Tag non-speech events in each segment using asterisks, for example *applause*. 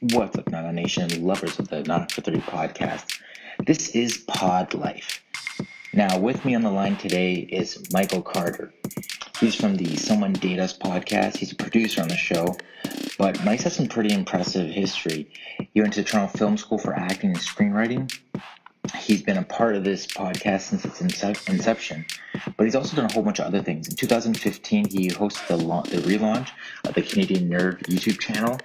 What's up, Nana Nation, lovers of the Not for 30 podcast? This is Pod Life. Now, with me on the line today is Michael Carter. He's from the Someone Date Us podcast. He's a producer on the show, but Mike has some pretty impressive history. He went to Toronto Film School for acting and screenwriting. He's been a part of this podcast since its inception, but he's also done a whole bunch of other things. In 2015, he hosted the, the relaunch of the Canadian Nerd YouTube channel,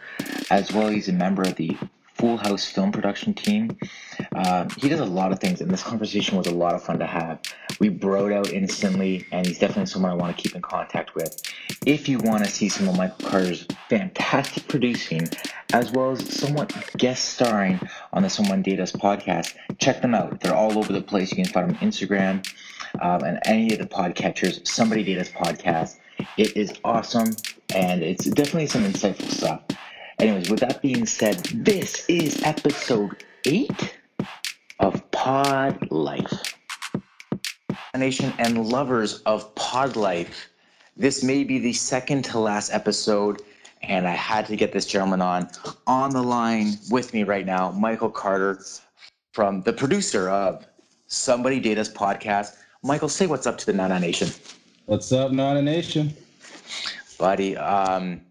as well as a member of the Full House film production team. Uh, he does a lot of things, and this conversation was a lot of fun to have. We broed out instantly, and he's definitely someone I want to keep in contact with. If you want to see some of Michael Carter's fantastic producing, as well as somewhat guest starring on the Someone Date Us podcast, check them out. They're all over the place. You can find them on Instagram um, and any of the podcatchers. Somebody Date Us podcast. It is awesome, and it's definitely some insightful stuff. Anyways, with that being said, this is episode eight of Pod Life. Nation and lovers of Pod Life, this may be the second to last episode, and I had to get this gentleman on. On the line with me right now, Michael Carter, from the producer of Somebody Us podcast. Michael, say what's up to the Nana Nation. What's up, Nana Nation? Buddy, um,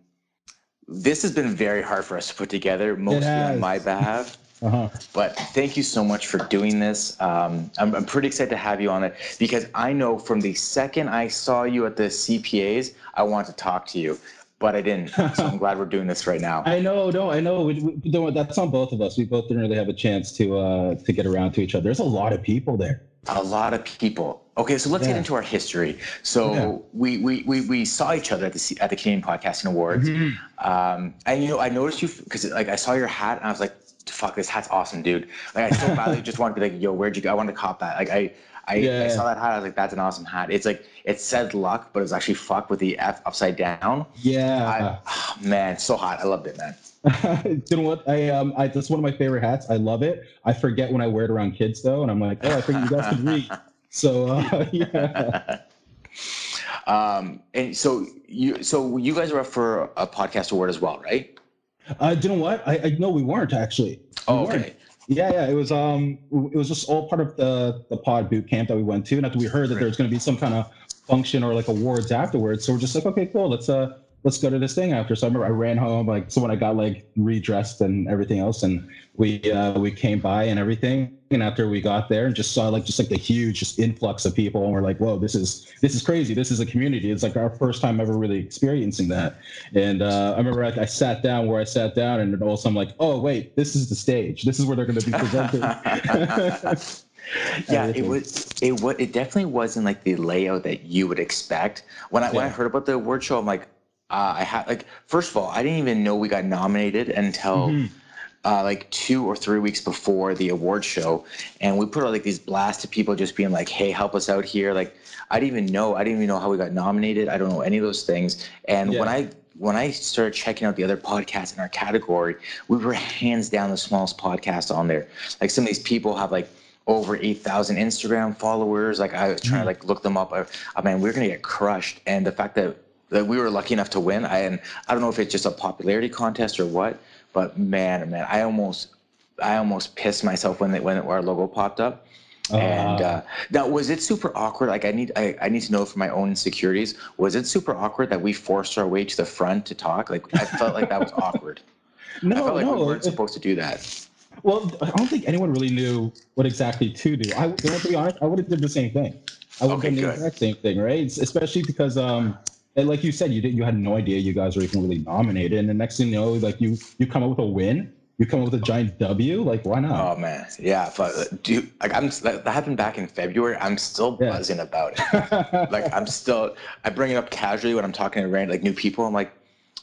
this has been very hard for us to put together, mostly on my behalf. *laughs* Uh-huh. But thank you so much for doing this. Um, I'm, I'm, pretty excited to have you on it because I know from the second I saw you at the CPAs, I wanted to talk to you, but I didn't. *laughs* So I'm glad we're doing this right now. I know, no, I know. We, we, that's on both of us. We both didn't really have a chance to uh, to get around to each other. There's a lot of people there. A lot of people. Okay, so let's yeah. get into our history. So yeah. we, we, we we saw each other at the at the Canadian Podcasting Awards, mm-hmm. um, and you know I noticed you because like I saw your hat and I was like, "Fuck, this hat's awesome, dude!" Like I so badly *laughs* just wanted to be like, "Yo, where'd you go?" I wanted to cop that. Like I I, yeah. I saw that hat. I was like, "That's an awesome hat." It's like it said luck, but it's actually fuck with the F upside down. Yeah, I, oh, man, so hot. I loved it, man. *laughs* you know what? I um, I that's one of my favorite hats. I love it. I forget when I wear it around kids though, and I'm like, "Oh, I think you guys can *laughs* read." So uh, *laughs* yeah. Um, and so you so you guys are up for a podcast award as well, right? Uh, you know what? I, I no, we weren't actually. We oh, okay. Weren't. Yeah, yeah. It was um, it was just all part of the the pod boot camp that we went to, and after we heard that there was going to be some kind of function or like awards afterwards, so we're just like, okay, cool. Let's uh, let's go to this thing after. So I remember I ran home, like so when I got like redressed and everything else, and we uh, we came by and everything. And after we got there and just saw like just like the huge just influx of people, and we're like, whoa, this is this is crazy. This is a community. It's like our first time ever really experiencing that. And uh, I remember like, I sat down where I sat down, and all of a sudden I'm like, oh wait, this is the stage. This is where they're going to be presenting. *laughs* yeah, it was. It what It definitely wasn't like the layout that you would expect. When I yeah. when I heard about the award show, I'm like, uh, I had like first of all, I didn't even know we got nominated until mm-hmm. uh, like two or three weeks before the award show, and we put out like these blasts to people just being like, "Hey, help us out here!" Like I didn't even know. I didn't even know how we got nominated. I don't know any of those things. And yeah. when I when I started checking out the other podcasts in our category, we were hands down the smallest podcast on there. Like some of these people have like over 8,000 Instagram followers. Like I was trying mm-hmm. to like look them up. I, I mean, we're going to get crushed. And the fact that that we were lucky enough to win. I, and I don't know if it's just a popularity contest or what, but man, man, I almost, I almost pissed myself when they, when our logo popped up. Uh, and uh, now, was it super awkward? Like, I need, I, I need to know for my own insecurities. Was it super awkward that we forced our way to the front to talk? Like, I felt like that was awkward. *laughs* No, I felt like no, we weren't supposed to do that. Well, I don't think anyone really knew what exactly to do. I, to be honest, I would have did the same thing. I would have okay, done the exact same thing, right? Especially because um, and like you said, you didn't, you had no idea you guys were even really nominated. And the next thing you know, like you, you come up with a win, you come up with a giant W. Like, why not? Oh man, yeah. But uh, do like I'm that happened back in February. I'm still yeah. buzzing about it. *laughs* like I'm still, I bring it up casually when I'm talking to random like new people. I'm like,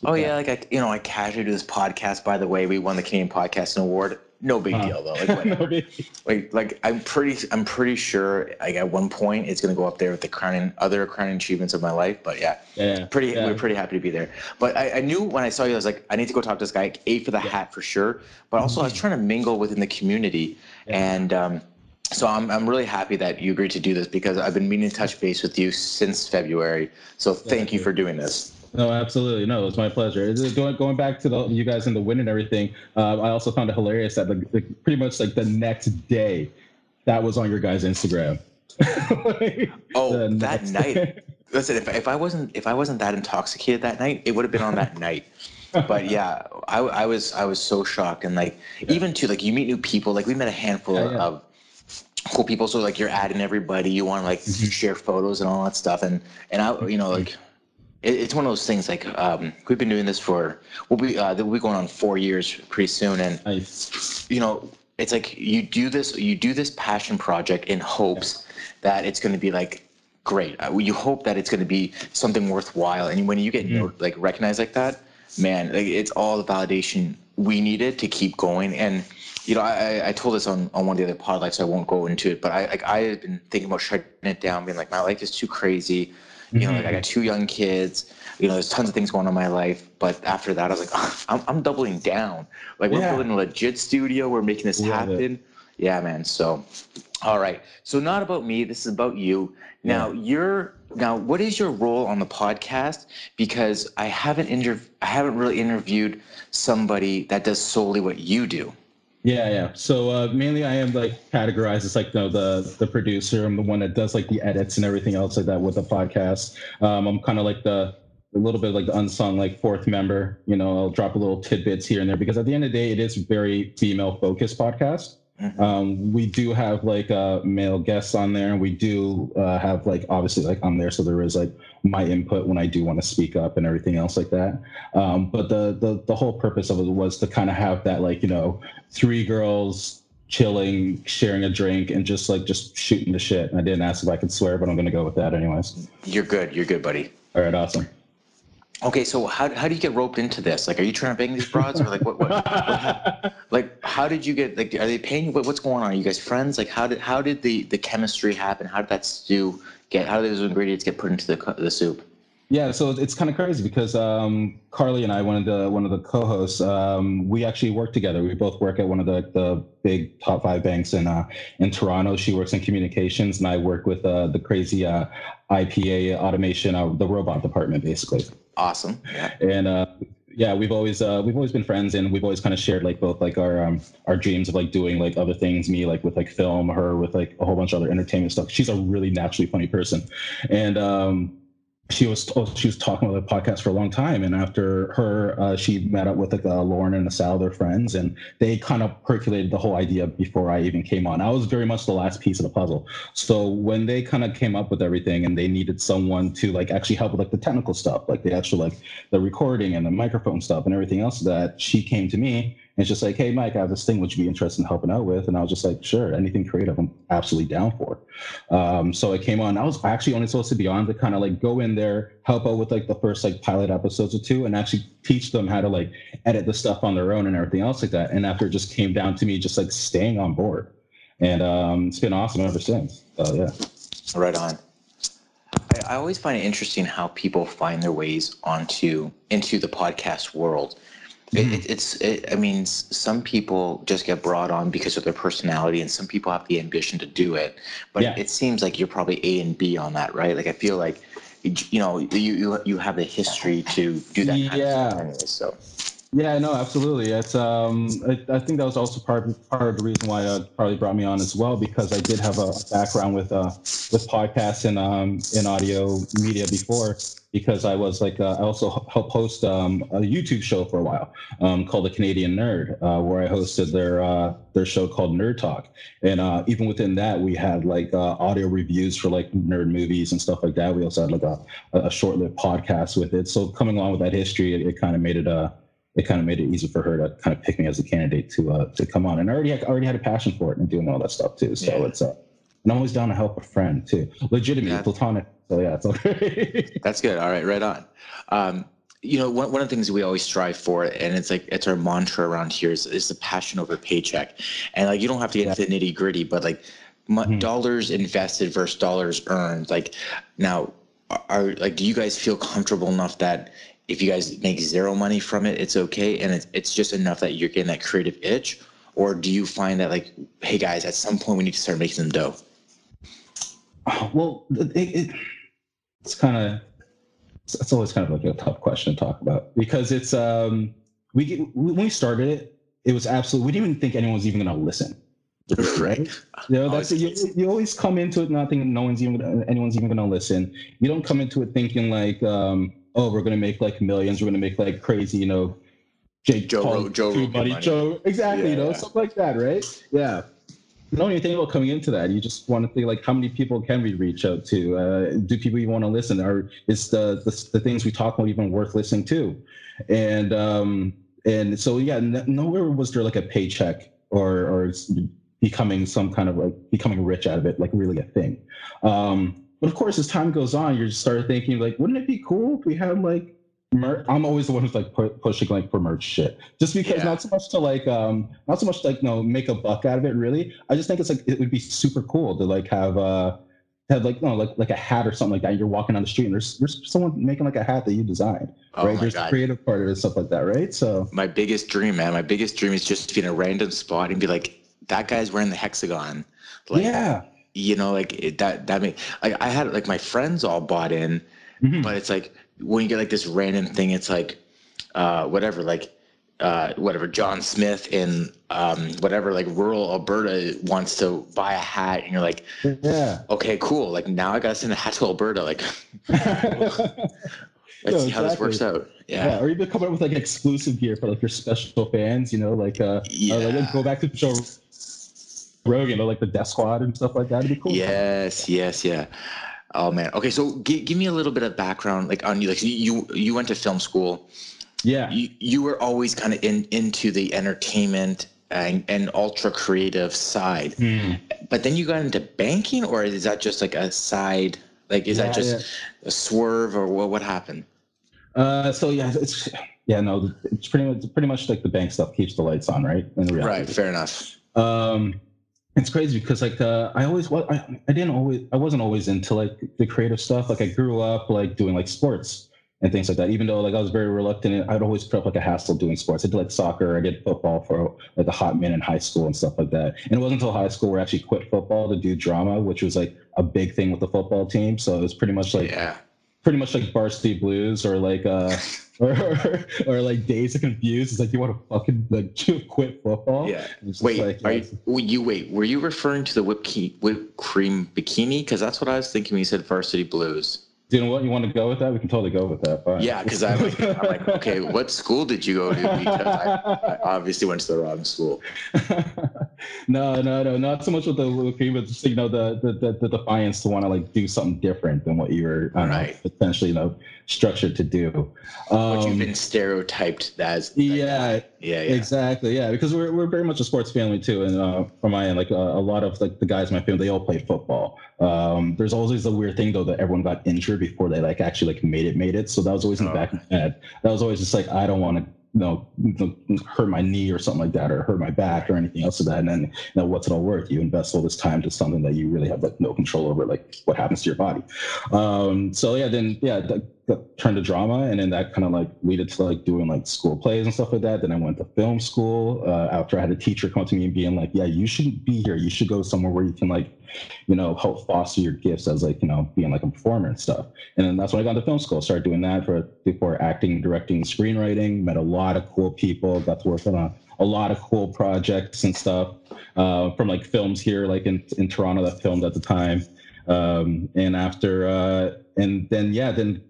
oh yeah, like I, you know, I casually do this podcast. By the way, we won the Canadian Podcasting Award no big deal though. *laughs* Like, no big like, like I'm pretty, I'm pretty sure. Like at one point, it's gonna go up there with the crowning other crowning achievements of my life. But yeah, yeah, pretty. Yeah. We're pretty happy to be there. But I, I, knew when I saw you, I was like, I need to go talk to this guy. A for the yeah. hat for sure. But also. I was mm-hmm. trying to mingle within the community, and um, so I'm, I'm really happy that you agreed to do this because I've been meaning to touch base with you since February. So thank you for doing this. No, absolutely. No, it's my pleasure. Going going back to the you guys in the win and everything. Uh, I also found it hilarious that like, pretty much like the next day, that was on your guys' Instagram. like, *laughs* oh, that night. *laughs* Listen, if, if I wasn't if I wasn't that intoxicated that night, it would have been on that night. But yeah, I, I was I was so shocked and like yeah. even too like you meet new people. Like we met a handful yeah, yeah. of cool people. So like you're adding everybody, you want to like mm-hmm. share photos and all that stuff. And and I you know like it, it's one of those things like um, we've been doing this for we'll be uh, we'll be going on four years pretty soon. And nice. you know it's like you do this you do this passion project in hopes that it's going to be like great. Uh, you hope that it's going to be something worthwhile. And when you get mm-hmm. like recognized like that, man, like, it's all the validation we needed to keep going. And you know, I, I told this on, on one of the other pod lives, so I won't go into it, but I like I had been thinking about shutting it down, being like, my life is too crazy. You know, like I mm-hmm. got two young kids. You know, there's tons of things going on in my life. But after that, I was like, oh, *laughs* I'm, I'm doubling down. Like we're yeah. building a legit studio. We're making this happen. It. Yeah, man. So, all right. So not about me. This is about you. Now yeah. you're now. What is your role on the podcast? Because I haven't inter- I haven't really interviewed somebody that does solely what you do. Yeah, yeah. So uh, mainly, I am like categorized as like know, the the producer. I'm the one that does like the edits and everything else like that with the podcast. Um, I'm kind of like the a little bit like the unsung like fourth member. You know, I'll drop a little tidbits here and there because at the end of the day, it is very female focused podcast. Mm-hmm. Um, we do have like uh, male guests on there, and we do uh, have like obviously like on there, so there is like my input when I do want to speak up and everything else like that. Um, but the the the whole purpose of it was to kind of have that like you know three girls chilling, sharing a drink, and just like just shooting the shit. And I didn't ask if I could swear, but I'm gonna go with that anyways. You're good. You're good, buddy. All right, awesome. Okay, so how, how do you get roped into this? Like, are you trying to bang these broads, or like what? what, what *laughs* like, how did you get? Like, are they paying you? What, what's going on? Are you guys friends? Like, how did how did the the chemistry happen? How did that stew get? How did those ingredients get put into the the soup? Yeah, so it's kind of crazy because um, Carly and I, one of the one of the co-hosts, um, we actually work together. We both work at one of the, the big top five banks in uh, in Toronto. She works in communications, and I work with uh, the crazy uh, IPA automation, uh, the robot department, basically. Awesome. Yeah. And uh, yeah, we've always uh, we've always been friends, and we've always kind of shared like both like our um, our dreams of like doing like other things. Me like with like film, her with like a whole bunch of other entertainment stuff. She's a really naturally funny person, and um, she was oh, she was talking about the podcast for a long time, and after her, uh, she met up with like uh, Lauren and Sal, their friends, and they kind of percolated the whole idea before I even came on. I was very much the last piece of the puzzle. So when they kind of came up with everything, and they needed someone to like actually help with like the technical stuff, like the actual like the recording and the microphone stuff and everything else, that she came to me it's just like, hey, Mike, I have this thing. Would you be interested in helping out with? And I was just like, sure, anything creative, I'm absolutely down for. Um, so I came on. I was actually only supposed to be on to kind of like go in there, help out with like the first like pilot episodes or two, and actually teach them how to like edit the stuff on their own and everything else like that. And after it just came down to me just like staying on board, and um, it's been awesome ever since. So yeah. Right on. I, I always find it interesting how people find their ways onto into the podcast world Mm-hmm. It, it's, it, I mean, some people just get brought on because of their personality, and some people have the ambition to do it. But yeah. it seems like you're probably A and B on that, right? Like I feel like, you know, you you, you have the history to do that. Kind yeah. Of stuff anyway, so. Yeah, no, absolutely. It's um, I, I, think that was also part part of the reason why uh, probably brought me on as well because I did have a background with uh with podcasts and um in audio media before because I was like uh, I also helped host um, a YouTube show for a while um, called the Canadian Nerd uh, where I hosted their uh, their show called Nerd Talk and uh, even within that we had like uh, audio reviews for like nerd movies and stuff like that. We also had like a, a short lived podcast with it. So coming along with that history, it, it kind of made it uh it kind of made it easy for her to kind of pick me as a candidate to uh, to come on. And I already had, already had a passion for it and doing all that stuff too. So yeah. it's uh, and I'm always down to help a friend too, legitimately yeah. platonic. So yeah, it's okay. *laughs* That's good. All right, right on. Um, you know, one, one of the things we always strive for, and it's like it's our mantra around here is, is the passion over paycheck. And like you don't have to get yeah. into the nitty gritty, but like mm-hmm. dollars invested versus dollars earned. Like now, are like do you guys feel comfortable enough that if you guys make zero money from it, it's okay, and it's it's just enough that you're getting that creative itch, or do you find that like, hey guys, at some point we need to start making some dough? *sighs* Well, it, it, it's kind of it's always kind of like a tough question to talk about because it's um we get, when we started it, it was absolutely we didn't even think anyone was even going to listen. *laughs* right. You know, that's you, you always come into it not thinking no one's even anyone's even going to listen. You don't come into it thinking like, um, oh, we're going to make like millions. We're going to make like crazy, you know, Jake Joe, Paul, Joe, Joe, buddy, Joe, exactly, yeah, you know, yeah. stuff like that, right? Yeah. No, you don't even think about coming into that. You just want to think like, how many people can we reach out to? Uh, do people even want to listen? Or is the, the the things we talk about even worth listening to? And um, and so yeah, nowhere was there like a paycheck or or becoming some kind of like becoming rich out of it, like really a thing. Um, but of course, as time goes on, you just start thinking like, wouldn't it be cool if we had like merch? I'm always the one who's like pu- pushing like for merch shit, just because yeah. not so much to like um not so much like no, make a buck out of it. Really, I just think it's like it would be super cool to like have uh have like no like like a hat or something like that. And You're walking down the street and there's there's someone making like a hat that you designed, oh right? There's God. creative part of it, and stuff like that, right? So my biggest dream, man, my biggest dream is just to be in a random spot and be like, that guy's wearing the hexagon. Like, yeah. You know, like it, that that made like I had like my friends all bought in, mm-hmm. but it's like when you get like this random thing, it's like uh whatever, like uh, whatever John Smith in um, whatever like rural Alberta wants to buy a hat, and you're like, yeah, okay, cool. Like now I gotta send a hat to Alberta. Like, *laughs* let's no, see how this works out. Yeah. yeah. or even coming up with like exclusive gear for like your special fans. You know, like uh, yeah. Uh, like, go back to Joe Rogan, know, like the Death Squad and stuff like that. It'd be cool. Yes, yes, yeah. Oh man. Okay, so g- give me a little bit of background, like on you. Like you, you went to film school yeah you, you were always kind of in into the entertainment and, and ultra creative side mm. but then you got into banking or is that just like a side like is yeah, that just yeah. a swerve or what, what happened uh so yeah it's yeah no it's pretty much pretty much like the bank stuff keeps the lights on right right fair enough um it's crazy because like uh, I always I, I didn't always I wasn't always into like the creative stuff. Like I grew up like doing like sports and things like that. Even though like I was very reluctant, I'd always put up like a hassle doing sports. I did like soccer, I did football for like a hot minute in high school and stuff like that. And it wasn't until high school where I actually quit football to do drama, which was like a big thing with the football team. So it was pretty much like yeah. Pretty much like varsity blues or like uh *laughs* or, or, or like Dazed and Confused. It's like you want to fucking like *laughs* quit football. Yeah. Wait, like, are you, you wait? Were you referring to the whipped, whipped cream bikini? Because that's what I was thinking when you said varsity blues Do you know what you want to go with that we can totally go with that Fine. yeah because I'm, like, I'm like okay what school did you go to because I, I obviously went to the wrong school *laughs* no no no not so much with the with but just you know the the, the, the defiance to want to like do something different than what you were right. potentially you know structured to do um, what you've been stereotyped as yeah, yeah yeah exactly yeah because we're, we're very much a sports family too and uh, from my end like uh, a lot of like the guys in my family they all play football um, there's always a weird thing though that everyone got injured before they like actually like made it, made it. So that was always in the back of my head. That was always just like I don't want to you know, hurt my knee or something like that, or hurt my back or anything else of that. And then, know, what's it all worth? You invest all this time to something that you really have like no control over, like what happens to your body. Um, so yeah, then yeah, that turned to drama, and then that kind of like leaded to like doing like school plays and stuff like that. Then I went to film school uh, after I had a teacher come to me and being like, "Yeah, you shouldn't be here. You should go somewhere where you can like you know, help foster your gifts as like, you know, being like a performer and stuff. And then that's when I got into film school, started doing that for before acting, directing, screenwriting, met a lot of cool people, got to work on a, a lot of cool projects and stuff uh, from like films here, like in, in Toronto that filmed at the time. Um, and after, uh, and then, yeah, then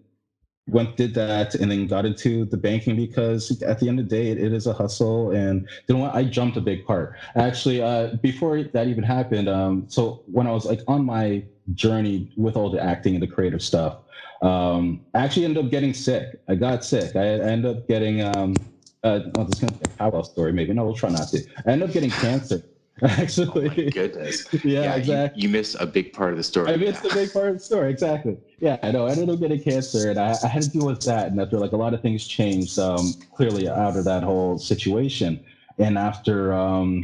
went did that and then got into the banking because at the end of the day it, it is a hustle and you know what i jumped a big part. Actually uh, before that even happened um, so when i was like on my journey with all the acting and the creative stuff um, i actually ended up getting sick. I got sick. I, ended up getting um, uh, oh, this is going to be a parallel story maybe. No we'll try not to. I ended up getting cancer *laughs* Actually, oh goodness. *laughs* yeah, yeah, exactly. You, you missed a big part of the story. I missed a big part of the story. Exactly. Yeah, I know. I ended up getting cancer, and I, I had to deal with that. And after like a lot of things changed, um, clearly out of that whole situation, and after um,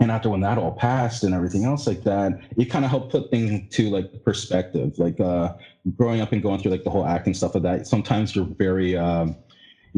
and after when that all passed and everything else like that, it kind of helped put things into like perspective. Like uh, growing up and going through like the whole acting stuff of that. Sometimes you're very um,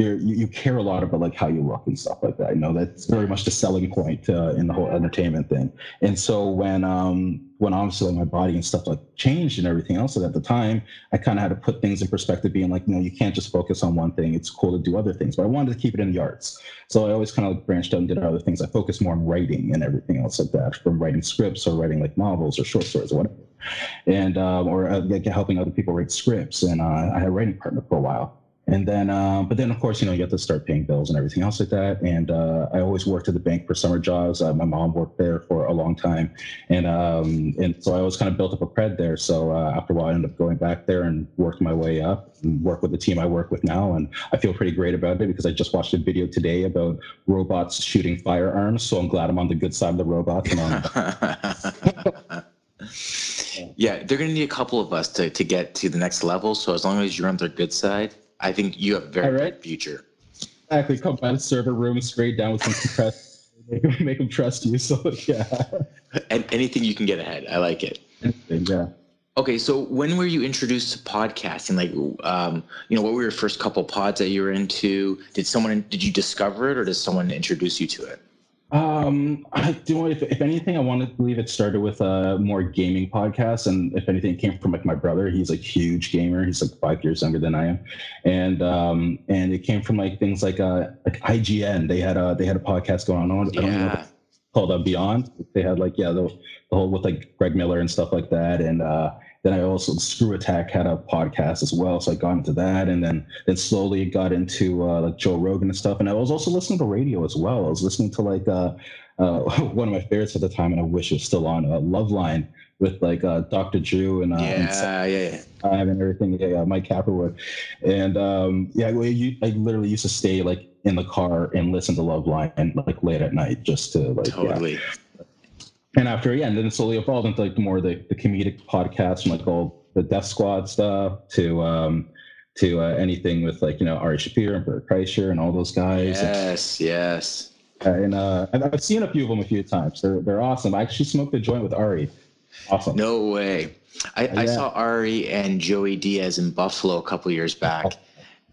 you you care a lot about like how you look and stuff like that. You know, that's very much the selling point uh, in the whole entertainment thing. And so when um when obviously like my body and stuff like changed and everything else at the time, I kind of had to put things in perspective, being like, you know, you can't just focus on one thing. It's cool to do other things, but I wanted to keep it in the arts. So I always kind of like branched out and did other things. I focused more on writing and everything else like that, from writing scripts or writing like novels or short stories or whatever, and um, or uh, like helping other people write scripts. And uh, I had a writing partner for a while and then uh, but then of course you know you have to start paying bills and everything else like that. And uh, i always worked at the bank for summer jobs. Uh, my mom worked there for a long time. And um, and so i always kind of built up a cred there. So uh, after a while i ended up going back there and worked my way up and work with the team i work with now. And i feel pretty great about it because i just watched a video today about robots shooting firearms. So i'm glad i'm on the good side of the robots *laughs* yeah they're going to need a couple of us to, to get to the next level. So as long as you're on their good side I think you have a very right. bright future. Exactly. Come by the server room straight down with some compressed, *laughs* make, them, make them trust you. So *laughs* yeah. And anything you can get ahead. I like it. Anything, yeah. Okay, so when were you introduced to podcasting? Like, um, you know, what were your first couple pods that you were into? Did someone did you discover it, or did someone introduce you to it? Um, I do. If, if anything, I want to believe it started with a more gaming podcast, and if anything, it came from like my brother. He's like huge gamer. He's like five years younger than I am, and um, and it came from like things like uh like IGN. They had a they had a podcast going on. Yeah. called uh, Beyond. They had like yeah the, the whole with like Greg Miller and stuff like that, and uh then I also Screw Attack had a podcast as well, so I got into that, and then then slowly got into uh, like Joe Rogan and stuff. And I was also listening to radio as well. I was listening to like uh, uh, *laughs* one of my favorites at the time, and I wish it was still on uh, Loveline with like uh, Dr. Drew and uh, yeah, and, yeah, yeah, and everything. Yeah, yeah, Mike Catherwood, and um, yeah, well, you, I literally used to stay like in the car and listen to Loveline like late at night just to like totally. Yeah and after yeah, and then it slowly evolved into like more the, the comedic podcasts from like all the Death Squad stuff to um to uh, anything with like you know Ari Shaffir and Bert Kreischer and all those guys. Yes, yes. And uh, I've seen a few of them a few times. They're they're awesome. I actually smoked a joint with Ari. Awesome. No way. I, yeah. I saw Ari and Joey Diaz in Buffalo a couple years back.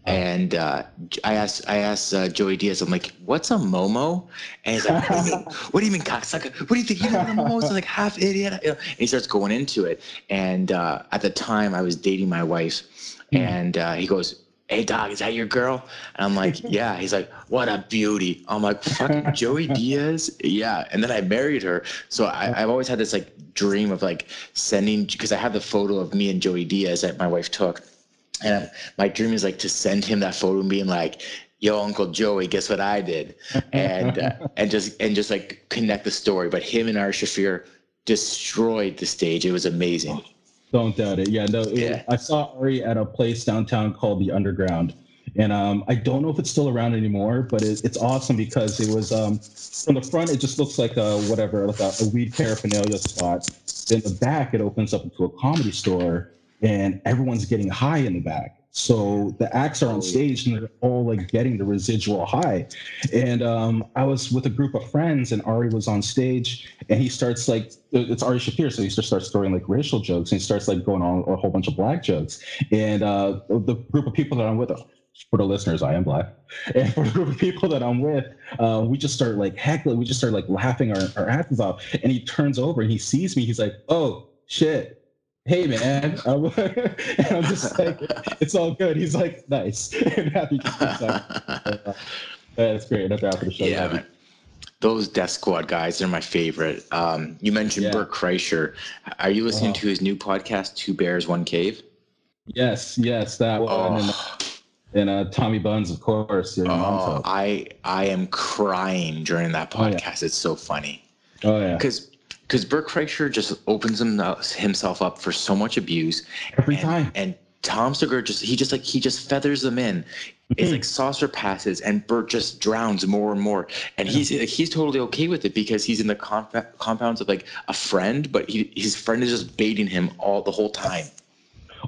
Oh and uh, I asked, I asked uh, Joey Diaz, I'm like, "What's a Momo?" And he's like, "What do you mean, *laughs* what do you mean cocksucker? What do you think? You know what a Momo is? I'm like half idiot." And he starts going into it. And uh, at the time, I was dating my wife, mm. and uh, he goes, "Hey, dog, is that your girl?" And I'm like, *laughs* "Yeah." He's like, "What a beauty!" I'm like, "Fucking Joey *laughs* Diaz, yeah." And then I married her, so I, I've always had this like dream of like sending because I have the photo of me and Joey Diaz that my wife took and my dream is like to send him that photo and being like, "Yo, Uncle Joey, guess what I did?" and uh, *laughs* and just and just like connect the story. But him and Ari Shaffir destroyed the stage. It was amazing. Don't doubt it. Yeah, no. It, yeah. I saw Ari at a place downtown called the Underground, and um, I don't know if it's still around anymore, but it, it's awesome because it was um, from the front. It just looks like a whatever, like a, a weed paraphernalia spot. Then the back, it opens up into a comedy store and everyone's getting high in the back. So the acts are on stage and they're all like getting the residual high. And um, I was with a group of friends and Ari was on stage and he starts like, it's Ari Shaffir. So he just starts throwing like racial jokes and he starts like going on a whole bunch of black jokes. And uh, the group of people that I'm with, for the listeners, I am black. And for the group of people that I'm with, uh, we just start like heckling, we just start like laughing our, our asses off. And he turns over and he sees me. He's like, oh, shit hey man and *laughs* i'm just like it's all good he's like nice *laughs* and happy uh, *laughs* that's great that's after the show yeah man. those death squad guys—they're my favorite um, you mentioned yeah. Bert Kreischer. Are you listening uh-huh. to his new podcast, Two Bears, One Cave? Yes, yes, that one. Oh. And, uh, Tommy Buns, of course. oh, I I am crying during that podcast. Oh, yeah. It's so funny. Oh yeah. Because because Bert Kreischer just opens him, himself up for so much abuse every and, time. And Tom Segura just he just like he just feathers them in. It's like mm-hmm. saucer passes, and Bert just drowns more and more. And he's like, he's totally okay with it because he's in the conf- compounds of like a friend, but he, his friend is just baiting him all the whole time.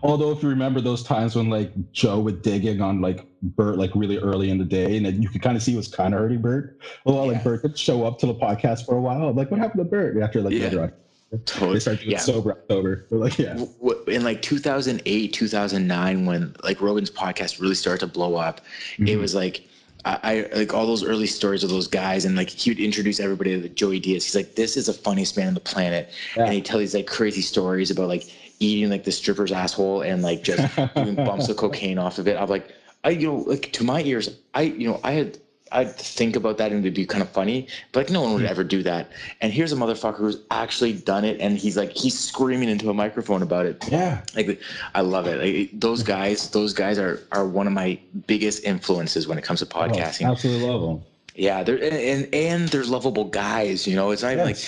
Although, if you remember those times when like Joe would dig in on like Bert like really early in the day, and then you could kind of see he was kind of hurting Bert. Well, yeah. like Bert could show up to the podcast for a while. like, what happened to Bert after like yeah. Totally. They start doing yeah. sober October. like, yeah. In like 2008, 2009, when like Rogan's podcast really started to blow up, mm-hmm. it was like I, I, like all those early stories of those guys, and like he would introduce everybody to Joey Diaz. He's like, "This is the funniest man on the planet," yeah. and he tell these like crazy stories about like eating like the stripper's asshole and like just doing *laughs* bumps of cocaine off of it. I'm like, I you know like to my ears, I you know I had I'd think about that and it'd be kind of funny, but like no one would hmm. ever do that. And here's a motherfucker who's actually done it, and he's like he's screaming into a microphone about it. Yeah, like I love it. Like those guys, those guys are are one of my biggest influences when it comes to podcasting. Oh, absolutely love them. Yeah, there and, and and there's lovable guys. You know, it's not yes. like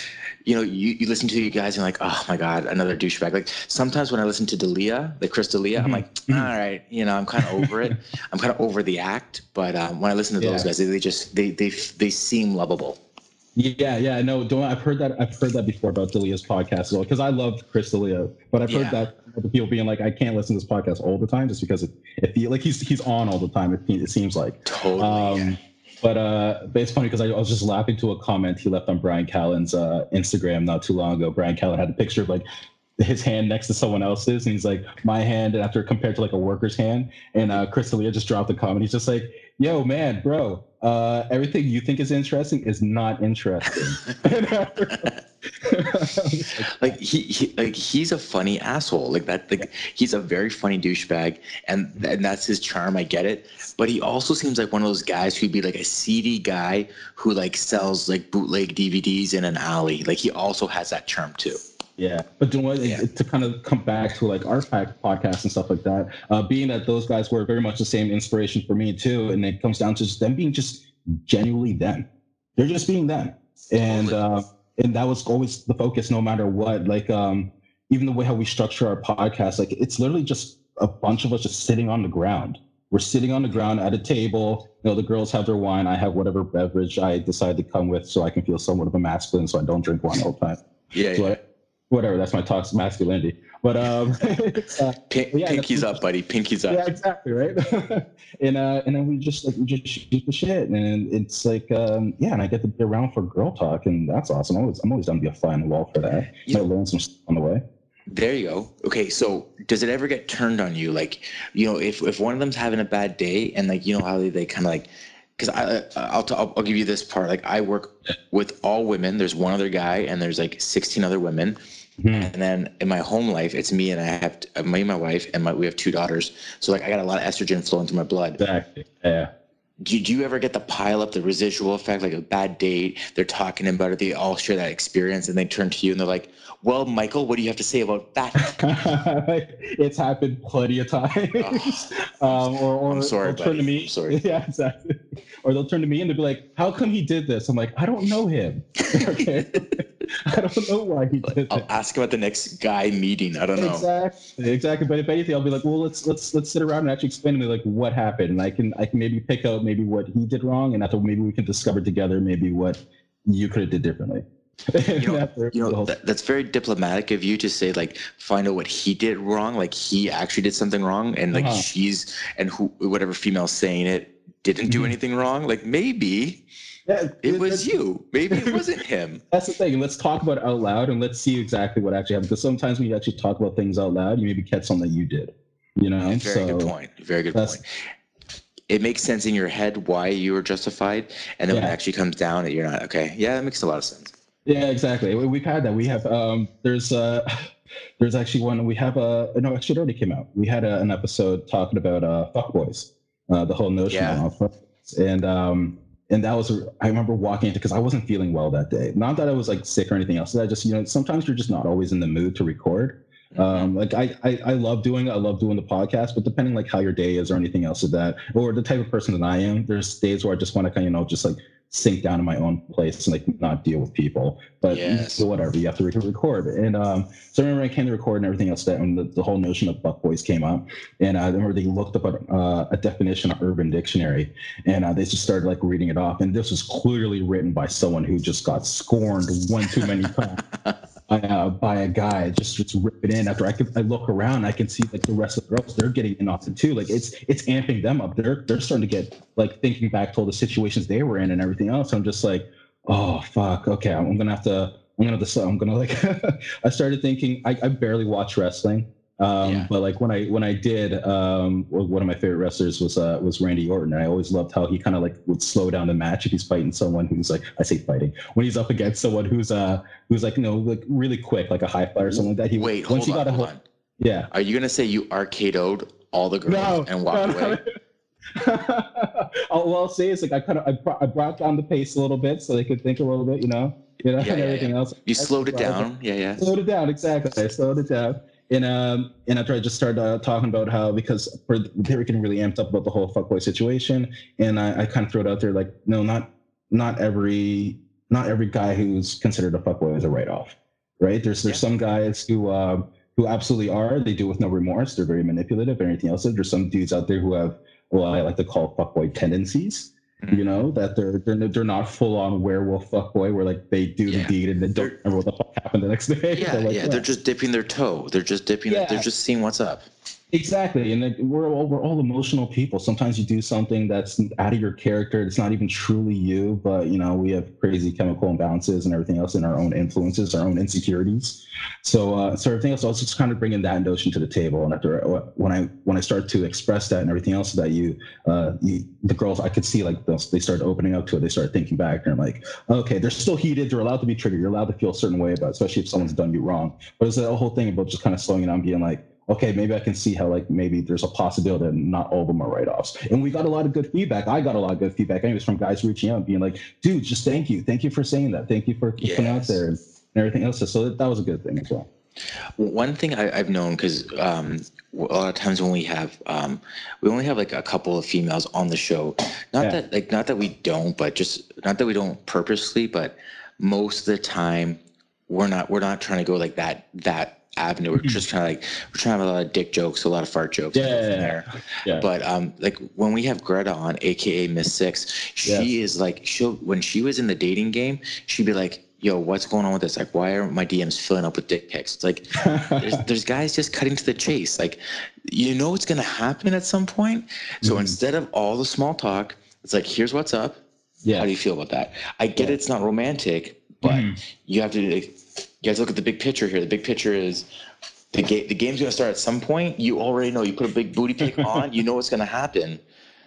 you know, you, you listen to you guys and like, oh my God, another douchebag. Like sometimes when I listen to D'Elia, like Chris D'Elia, mm-hmm. I'm like, mm-hmm. all right, you know, I'm kind of over it. *laughs* I'm kind of over the act. But um, when I listen to those guys, they, they just, they, they, they seem lovable. Yeah, yeah, no, don't. I've heard that. I've heard that before about D'Elia's podcast as well because I love Chris D'Elia, but I've heard yeah. that people being like, I can't listen to this podcast all the time just because it, it like he's he's on all the time. It, it seems like totally. Um, but uh, it's funny because I, was just laughing to a comment he left on Bryan Callen's uh, Instagram not too long ago. Bryan Callen had a picture of like his hand next to someone else's, and he's like, "My hand," and after compared to like a worker's hand, and uh, Chris D'Elia just dropped a comment. He's just like, "Yo, man, bro, uh, everything you think is interesting is not interesting." *laughs* like he, he, like he's a funny asshole. Like that like he's a very funny douchebag and and that's his charm i get it. But he also seems like one of those guys who'd be like a seedy guy who like sells like bootleg dvds in an alley. Like he also has that charm too yeah, but doing what, yeah. to kind of come back to like our podcast and stuff like that, uh, being that those guys were very much the same inspiration for me too, and it comes down to just them being just genuinely them. They're just being them, and uh, and that was always the focus, no matter what. Like um, even the way how we structure our podcast, like it's literally just a bunch of us just sitting on the ground. We're sitting on the ground at a table. You know, the girls have their wine. I have whatever beverage I decide to come with, so I can feel somewhat of a masculine, so I don't drink wine all the time. Yeah, so yeah. I, whatever. That's my toxic masculinity. But um, *laughs* uh, Pink, yeah, pinkies up, buddy. Pinkies up. Yeah, exactly, right. *laughs* and uh, and then we just like we just shoot the shit, and it's like um, yeah, and I get to be around for girl talk, and that's awesome. I'm always I'm always down to be a fly on the wall for that. You Might learn some stuff on the way. There you go. Okay, so does it ever get turned on you? Like, you know, if if one of them's having a bad day, and like you know how they, they kind of like because I I'll, t- I'll give you this part. Like I work with all women. There's one other guy, and there's like 16 other women. Mm-hmm. And then in my home life, it's me and I have uh, me and my wife and my we have two daughters. So like I got a lot of estrogen flowing through my blood. Exactly. Yeah. Do, do you ever get the pile up, the residual effect, like a bad date? They're talking about it. They all share that experience, and they turn to you and they're like, "Well, Michael, what do you have to say about that?" *laughs* it's happened plenty of times. Oh, *laughs* um, or, or I'm sorry, turn to me. I'm sorry. *laughs* Yeah, exactly. Or they'll turn to me and they'll be like, "How come he did this?" I'm like, "I don't know him." okay. *laughs* I don't know why he did I'll ask him at the next guy meeting. I don't know. Exactly. Exactly. But if anything, I'll be like, well, let's let's let's sit around and actually explain to me like what happened. And I can I can maybe pick out maybe what he did wrong and after maybe we can discover together maybe what you could have did differently. *laughs* you know, you know that, that's very diplomatic of you to say like find out what he did wrong like he actually did something wrong and like uh-huh. she's and who whatever female saying it didn't do mm-hmm. anything wrong like maybe yeah, it, was you. Maybe it *laughs* wasn't him. That's the thing. Let's talk about it out loud and let's see exactly what actually happened. Because sometimes when you actually talk about things out loud, you maybe catch something that you did. You know. Very so, good point. Very good point. It makes sense in your head why you were justified, and then yeah. when it actually comes down, you're not okay. Yeah, that makes a lot of sense. Yeah, exactly. We've had that. We have um, there's uh, *laughs* there's actually one we have a no actually it already came out. We had a, an episode talking about uh, fuckboys, uh, the whole notion yeah. of and um, and that was I remember walking into because I wasn't feeling well that day. Not that I was like sick or anything else. I just you know sometimes you're just not always in the mood to record. Mm-hmm. Um, like I, I I love doing. I love doing the podcast, but depending like how your day is or anything else of that, or the type of person that I am, there's days where I just want to kind of you know just like sink down in my own place and like not deal with people. But yes. whatever, you have to record. And um, so I remember I came to record and everything else that when the, the whole notion of fuckboys came up. And I remember they looked up a, uh, a definition of Urban Dictionary and uh, they just started like reading it off. And this was clearly written by someone who just got scorned one too many *laughs* times. By, uh, by a guy just just rip it in after I can I look around I can see like the rest of the girls they're getting in off it too like it's it's amping them up they're they're starting to get like thinking back to all the situations they were in and everything else I'm just like oh fuck okay I'm gonna have to I'm gonna have to I'm gonna like. *laughs* I started thinking. I, I barely watch wrestling. Um, yeah. But like when I when I did, um, one of my favorite wrestlers was uh, was Randy Orton, and I always loved how he kind of like would slow down the match if he's fighting someone who's like I say fighting when he's up against someone who's uh who's like you know like really quick like a high flyer or something like that. He wait once hold he got on, a hold on. Yeah. Are you gonna say you RKO'd all the girls no, and walked no, away? *laughs* all I'll say is like I kind of I, brought, I brought down the pace a little bit so they could think a little bit, you know, you know, yeah, and yeah, everything yeah. else. You slowed it down, yeah, yeah. Slowed it down exactly. I slowed it down and um and after I just started uh, talking about how because for they were getting really amped up about the whole fuckboy situation, and I, I kind of threw it out there like, no, not not every not every guy who's considered a fuckboy is a write off, right? There's there's yeah. some guys who uh, who absolutely are. They do with no remorse. They're very manipulative. And anything else. There's some dudes out there who have what I like to call fuckboy tendencies. You mm-hmm. know that they're they're they're not full on werewolf fuckboy where like they do yeah. the deed and they don't remember what the fuck happened the next day. *laughs* Yeah, like, yeah, they're just dipping their toe. They're just dipping. Yeah. They're just seeing what's up. Exactly, and we're all we're all emotional people. Sometimes you do something that's out of your character. It's not even truly you, but you know we have crazy chemical imbalances and everything else, in our own influences, our own insecurities. So, uh, so everything else, I was just kind of bringing that notion to the table. And after uh, when I when I start to express that and everything else that you, uh, you the girls, I could see like they started opening up to it. They started thinking back, and I'm like, okay, they're still heated. They're allowed to be triggered. You're allowed to feel a certain way about, it, especially if someone's done you wrong. But it's a whole thing about just kind of slowing it down, being like okay, maybe I can see how like maybe there's a possibility that not all of them are write-offs. And we got a lot of good feedback. I got a lot of good feedback, anyways, from guys reaching out, being like, dude, just thank you, thank you for saying that, thank you for yes. putting out there and, everything else. So that, that was a good thing as well. One thing I, have known because um, a lot of times when we have um, we only have like a couple of females on the show. Not yeah. that like not that we don't, but just not that we don't purposely, but most of the time we're not we're not trying to go like that that avenue. We're just trying to like we're trying to have a lot of dick jokes, a lot of fart jokes. Yeah, yeah, there. yeah. But um, like when we have Greta on, aka Miss Six, she yeah. is like she'll when she was in the dating game, she'd be like, "Yo, what's going on with this? Like, why are my DMs filling up with dick pics?" It's like there's, *laughs* there's guys just cutting to the chase. Like, you know it's gonna happen at some point. So mm. instead of all the small talk, it's like, "Here's what's up." Yeah. How do you feel about that? I get yeah. it's not romantic, but mm. you have to like, you guys look at the big picture here. The big picture is the game. The game's gonna start at some point. You already know. You put a big booty pic *laughs* on. You know what's gonna happen.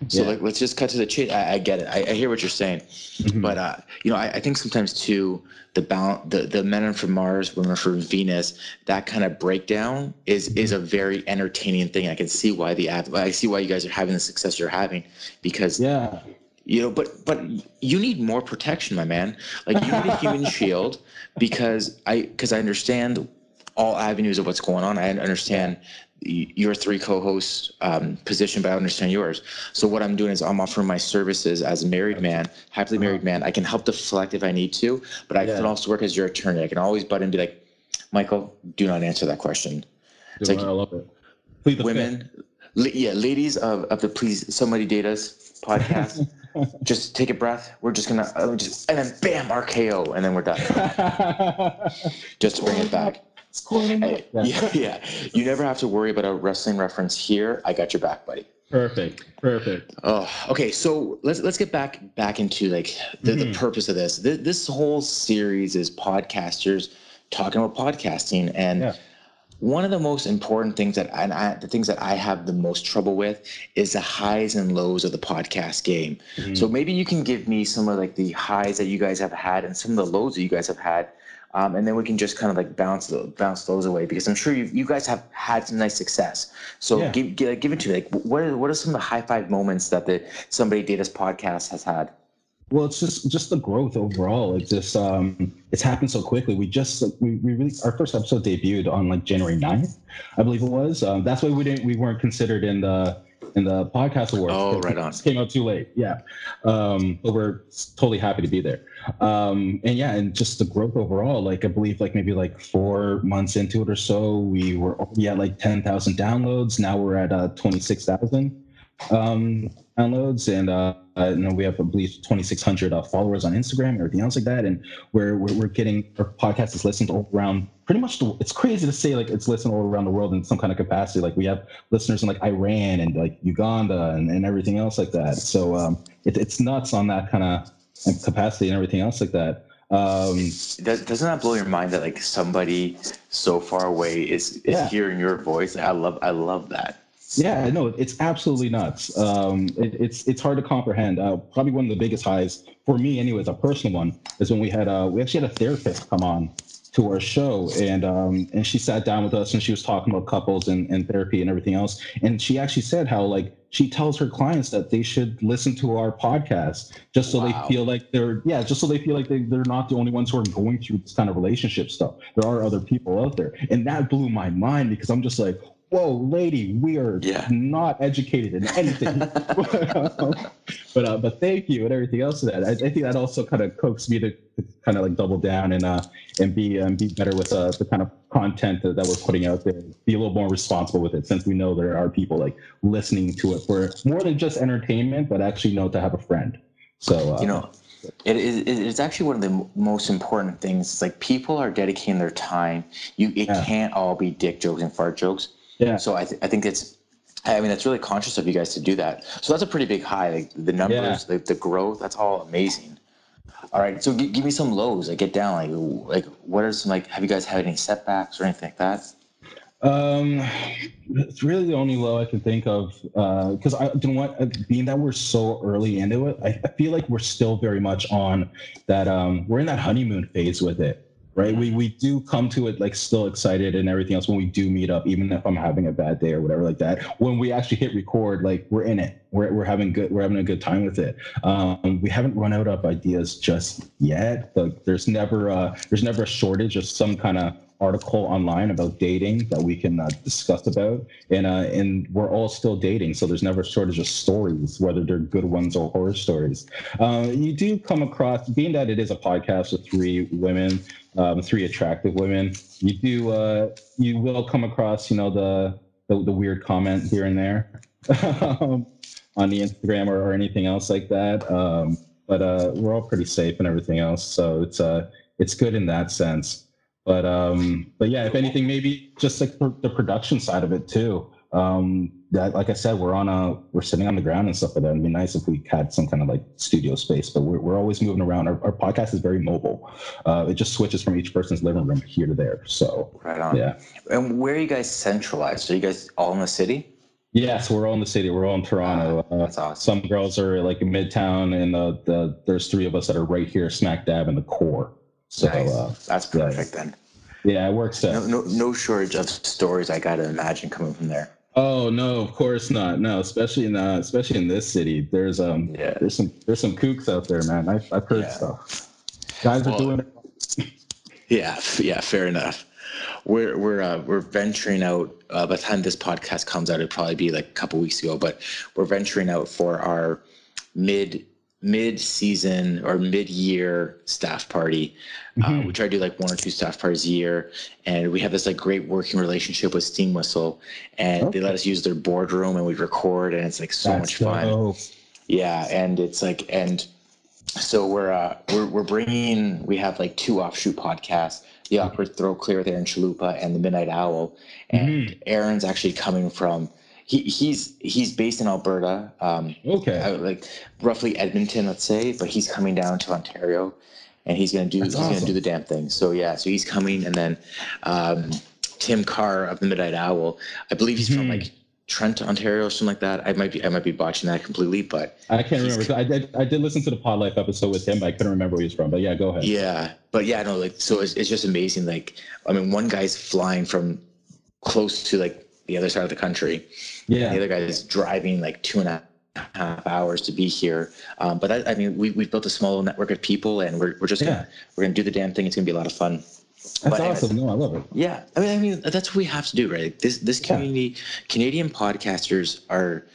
So yeah. like, let's just cut to the chase. I, I get it. I, I, hear what you're saying, mm-hmm. but uh, you know, I, I, think sometimes too the balance, the the men are from Mars, women are from Venus. That kind of breakdown is mm-hmm. is a very entertaining thing. I can see why the I see why you guys are having the success you're having because yeah, you know but but you need more protection my man like you need a human *laughs* shield because i because i understand all avenues of what's going on. I understand your three co-hosts um, position but i understand yours. So what i'm doing is i'm offering my services as a married man happily married man. I can help deflect if i need to but i yeah. can also work as your attorney. I can always butt in and be like michael do not answer that question. It's like i love it. Women yeah ladies of, of the please somebody date us podcast *laughs* just take a breath. We're just gonna uh, just and then bam RKO and then we're done. *laughs* just to bring it back. Hey, yeah, yeah. You never have to worry about a wrestling reference here. I got your back, buddy. Perfect. Perfect. Oh, okay. So let's let's get back back into like the, mm-hmm. the purpose of this. this. This whole series is podcasters talking about podcasting and. Yeah one of the most important things that and I, the things that I have the most trouble with is the highs and lows of the podcast game. Mm-hmm. So maybe you can give me some of like the highs that you guys have had and some of the lows that you guys have had, um, and then we can just kind of like bounce bounce those away because I'm sure you you guys have had some nice success. So yeah. give, give give it to me. Like what are what are some of the high five moments that the somebody did this podcast has had? Well, it's just just the growth overall. It just um, it's happened so quickly. We just we, we really our first episode debuted on like January 9th, I believe it was. Um, that's why we didn't we weren't considered in the in the podcast awards. Oh, right on. Came out too late. Yeah, um, but we're totally happy to be there. Um, and yeah, and just the growth overall. Like I believe like maybe like four months into it or so, we were at like ten thousand downloads. Now we're at uh, twenty six thousand um, downloads, and uh, you we have I believe 2,600 uh, followers on Instagram and everything else like that, and we're we're, we're getting our podcast is listened all around. Pretty much, the, it's crazy to say like it's listened all around the world in some kind of capacity. Like we have listeners in like Iran and like Uganda and, and everything else like that. So um, it, it's nuts on that kind of capacity and everything else like that. Um, Does, doesn't that blow your mind that like somebody so far away is, is Yeah. hearing your voice? I love I love that. Yeah, no, it's absolutely nuts. Um, it, it's it's hard to comprehend. Uh, probably one of the biggest highs for me, anyways, a personal one, is when we had uh, we actually had a therapist come on to our show, and um, and she sat down with us and she was talking about couples and, and therapy and everything else, and she actually said how like she tells her clients that they should listen to our podcast just so Wow. they feel like they're yeah just so they feel like they, they're not the only ones who are going through this kind of relationship stuff there are other people out there and that blew my mind because i'm just like whoa lady we are Yeah. not educated in anything. *laughs* *laughs* But uh, but thank you and everything else of that. I, I think that also kind of coaxed me to, to kind of like double down and uh and be and be better with uh, the kind of content that, that we're putting out there. Be a little more responsible with it since we know there are people like listening to it for more than just entertainment but actually know to have a friend. So uh, you know it is it- it's actually one of the most important things. It's like people are dedicating their time. You it Yeah. can't all be dick jokes and fart jokes yeah. So i, th- I think it's i mean that's really conscious of you guys to do that. So that's a pretty big high like the numbers the, the growth that's all amazing. All right so g- give me some lows like get down like like what are some like have you guys had any setbacks or anything like that? Um, it's really the only low I can think of because I you know what, uh, being that we're so early into it, I, I feel like we're still very much on that. Um, we're in that honeymoon phase with it, right? We we do come to it like still excited and everything else when we do meet up, even if I'm having a bad day or whatever like that. When we actually hit record, like we're in it. We're we're having good. We're having a good time with it. Um, we haven't run out of ideas just yet. But there's never uh, there's never a shortage of some kind of article online about dating that we can uh, discuss about and uh, and we're all still dating so there's never a shortage of stories whether they're good ones or horror stories uh, you do come across being that it is a podcast with three women um, three attractive women. You do uh, you will come across you know the the, the weird comment here and there *laughs* um, on the instagram or, or anything else like that. Um, but uh, we're all pretty safe and everything else so it's uh it's good in that sense. But um but yeah if anything maybe just like the production side of it too um that like i said we're on a we're sitting on the ground and stuff like that. It'd be nice if we had some kind of like studio space but we're, we're always moving around. Our, our podcast is very mobile. Uh it just switches from each person's living room here to there. So right on. yeah. And where are you guys centralized? Are you guys all in the city? Yes we're all in the city. We're all in toronto. Uh, that's awesome. some girls are like in midtown and uh, the there's three of us that are right here smack dab in the core. So nice. uh that's yeah. perfect then. Yeah it works out no, no, no shortage of stories I gotta imagine coming from there. Oh no, of course not. No, especially in uh, especially in this city. There's um Yeah. there's some there's some kooks out there, man. I've I've heard Yeah. stuff. Guys Well, are doing it. Yeah, yeah, fair enough. We're we're uh, we're venturing out. Uh, by the time this podcast comes out, it'll probably be like a couple weeks ago. But we're venturing out for our mid mid season or mid year staff party. Uh, Mhm. we try to do like one or two staff parties a year, and we have this like great working relationship with Steam Whistle, and they let us use their boardroom, and we record, and it's like so That's much fun. dope. Yeah, and it's like and so we're uh we're we're bringing we have like two offshoot podcasts, the awkward throw clear there in Chalupa and the Midnight Owl, and Aaron's actually coming from he he's he's based in Alberta, um, Okay. uh, like roughly Edmonton, let's say, but he's coming down to Ontario, and he's gonna do That's he's gonna do the damn thing. So yeah, so he's coming, and then um, Tim Carr of the Midnight Owl, I believe he's from Mhm. like Trent, Ontario, or something like that. I might be I might be botching that completely, but I can't remember. I did I did listen to the Pod Life episode with him, but I couldn't remember where he's from. But yeah, go ahead. yeah, but yeah, no, like so it's, it's just amazing. Like I mean, one guy's flying from close to like the other side of the country. Yeah. The other guy is driving like two and a half hours to be here. Um, but I, I mean, we we've built a small network of people, and we're we're just Yeah. gonna we're gonna do the damn thing. It's gonna be a lot of fun. That's But anyways, awesome. No, I love it. Yeah, I mean, I mean that's what we have to do, right? This this Yeah. community, Canadian podcasters are.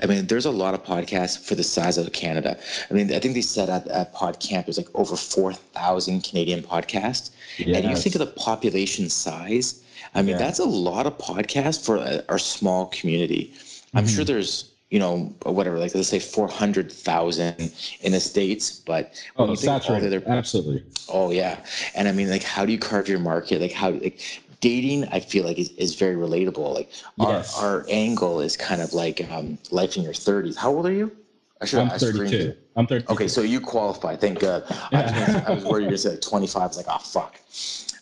I mean, there's a lot of podcasts for the size of Canada. I mean, I think they said at, at PodCamp there's like over four thousand Canadian podcasts, and you think of the population size. I mean, Yeah. that's a lot of podcasts for a, our small community. I'm Mm-hmm. sure there's you know whatever, like let's say four hundred thousand in the states, but Oh, you think of all the saturated. other Absolutely. Oh yeah, and I mean, like, how do you carve your market? Like, how like dating? I feel like is, is very relatable. Like, our, Yes. our angle is kind of like um, life in your thirties. How old are you? I should I'm have 32. Green. I'm 32. Okay, so you qualify. Thank God. I was, I was worried you were like 25. I was like, oh fuck.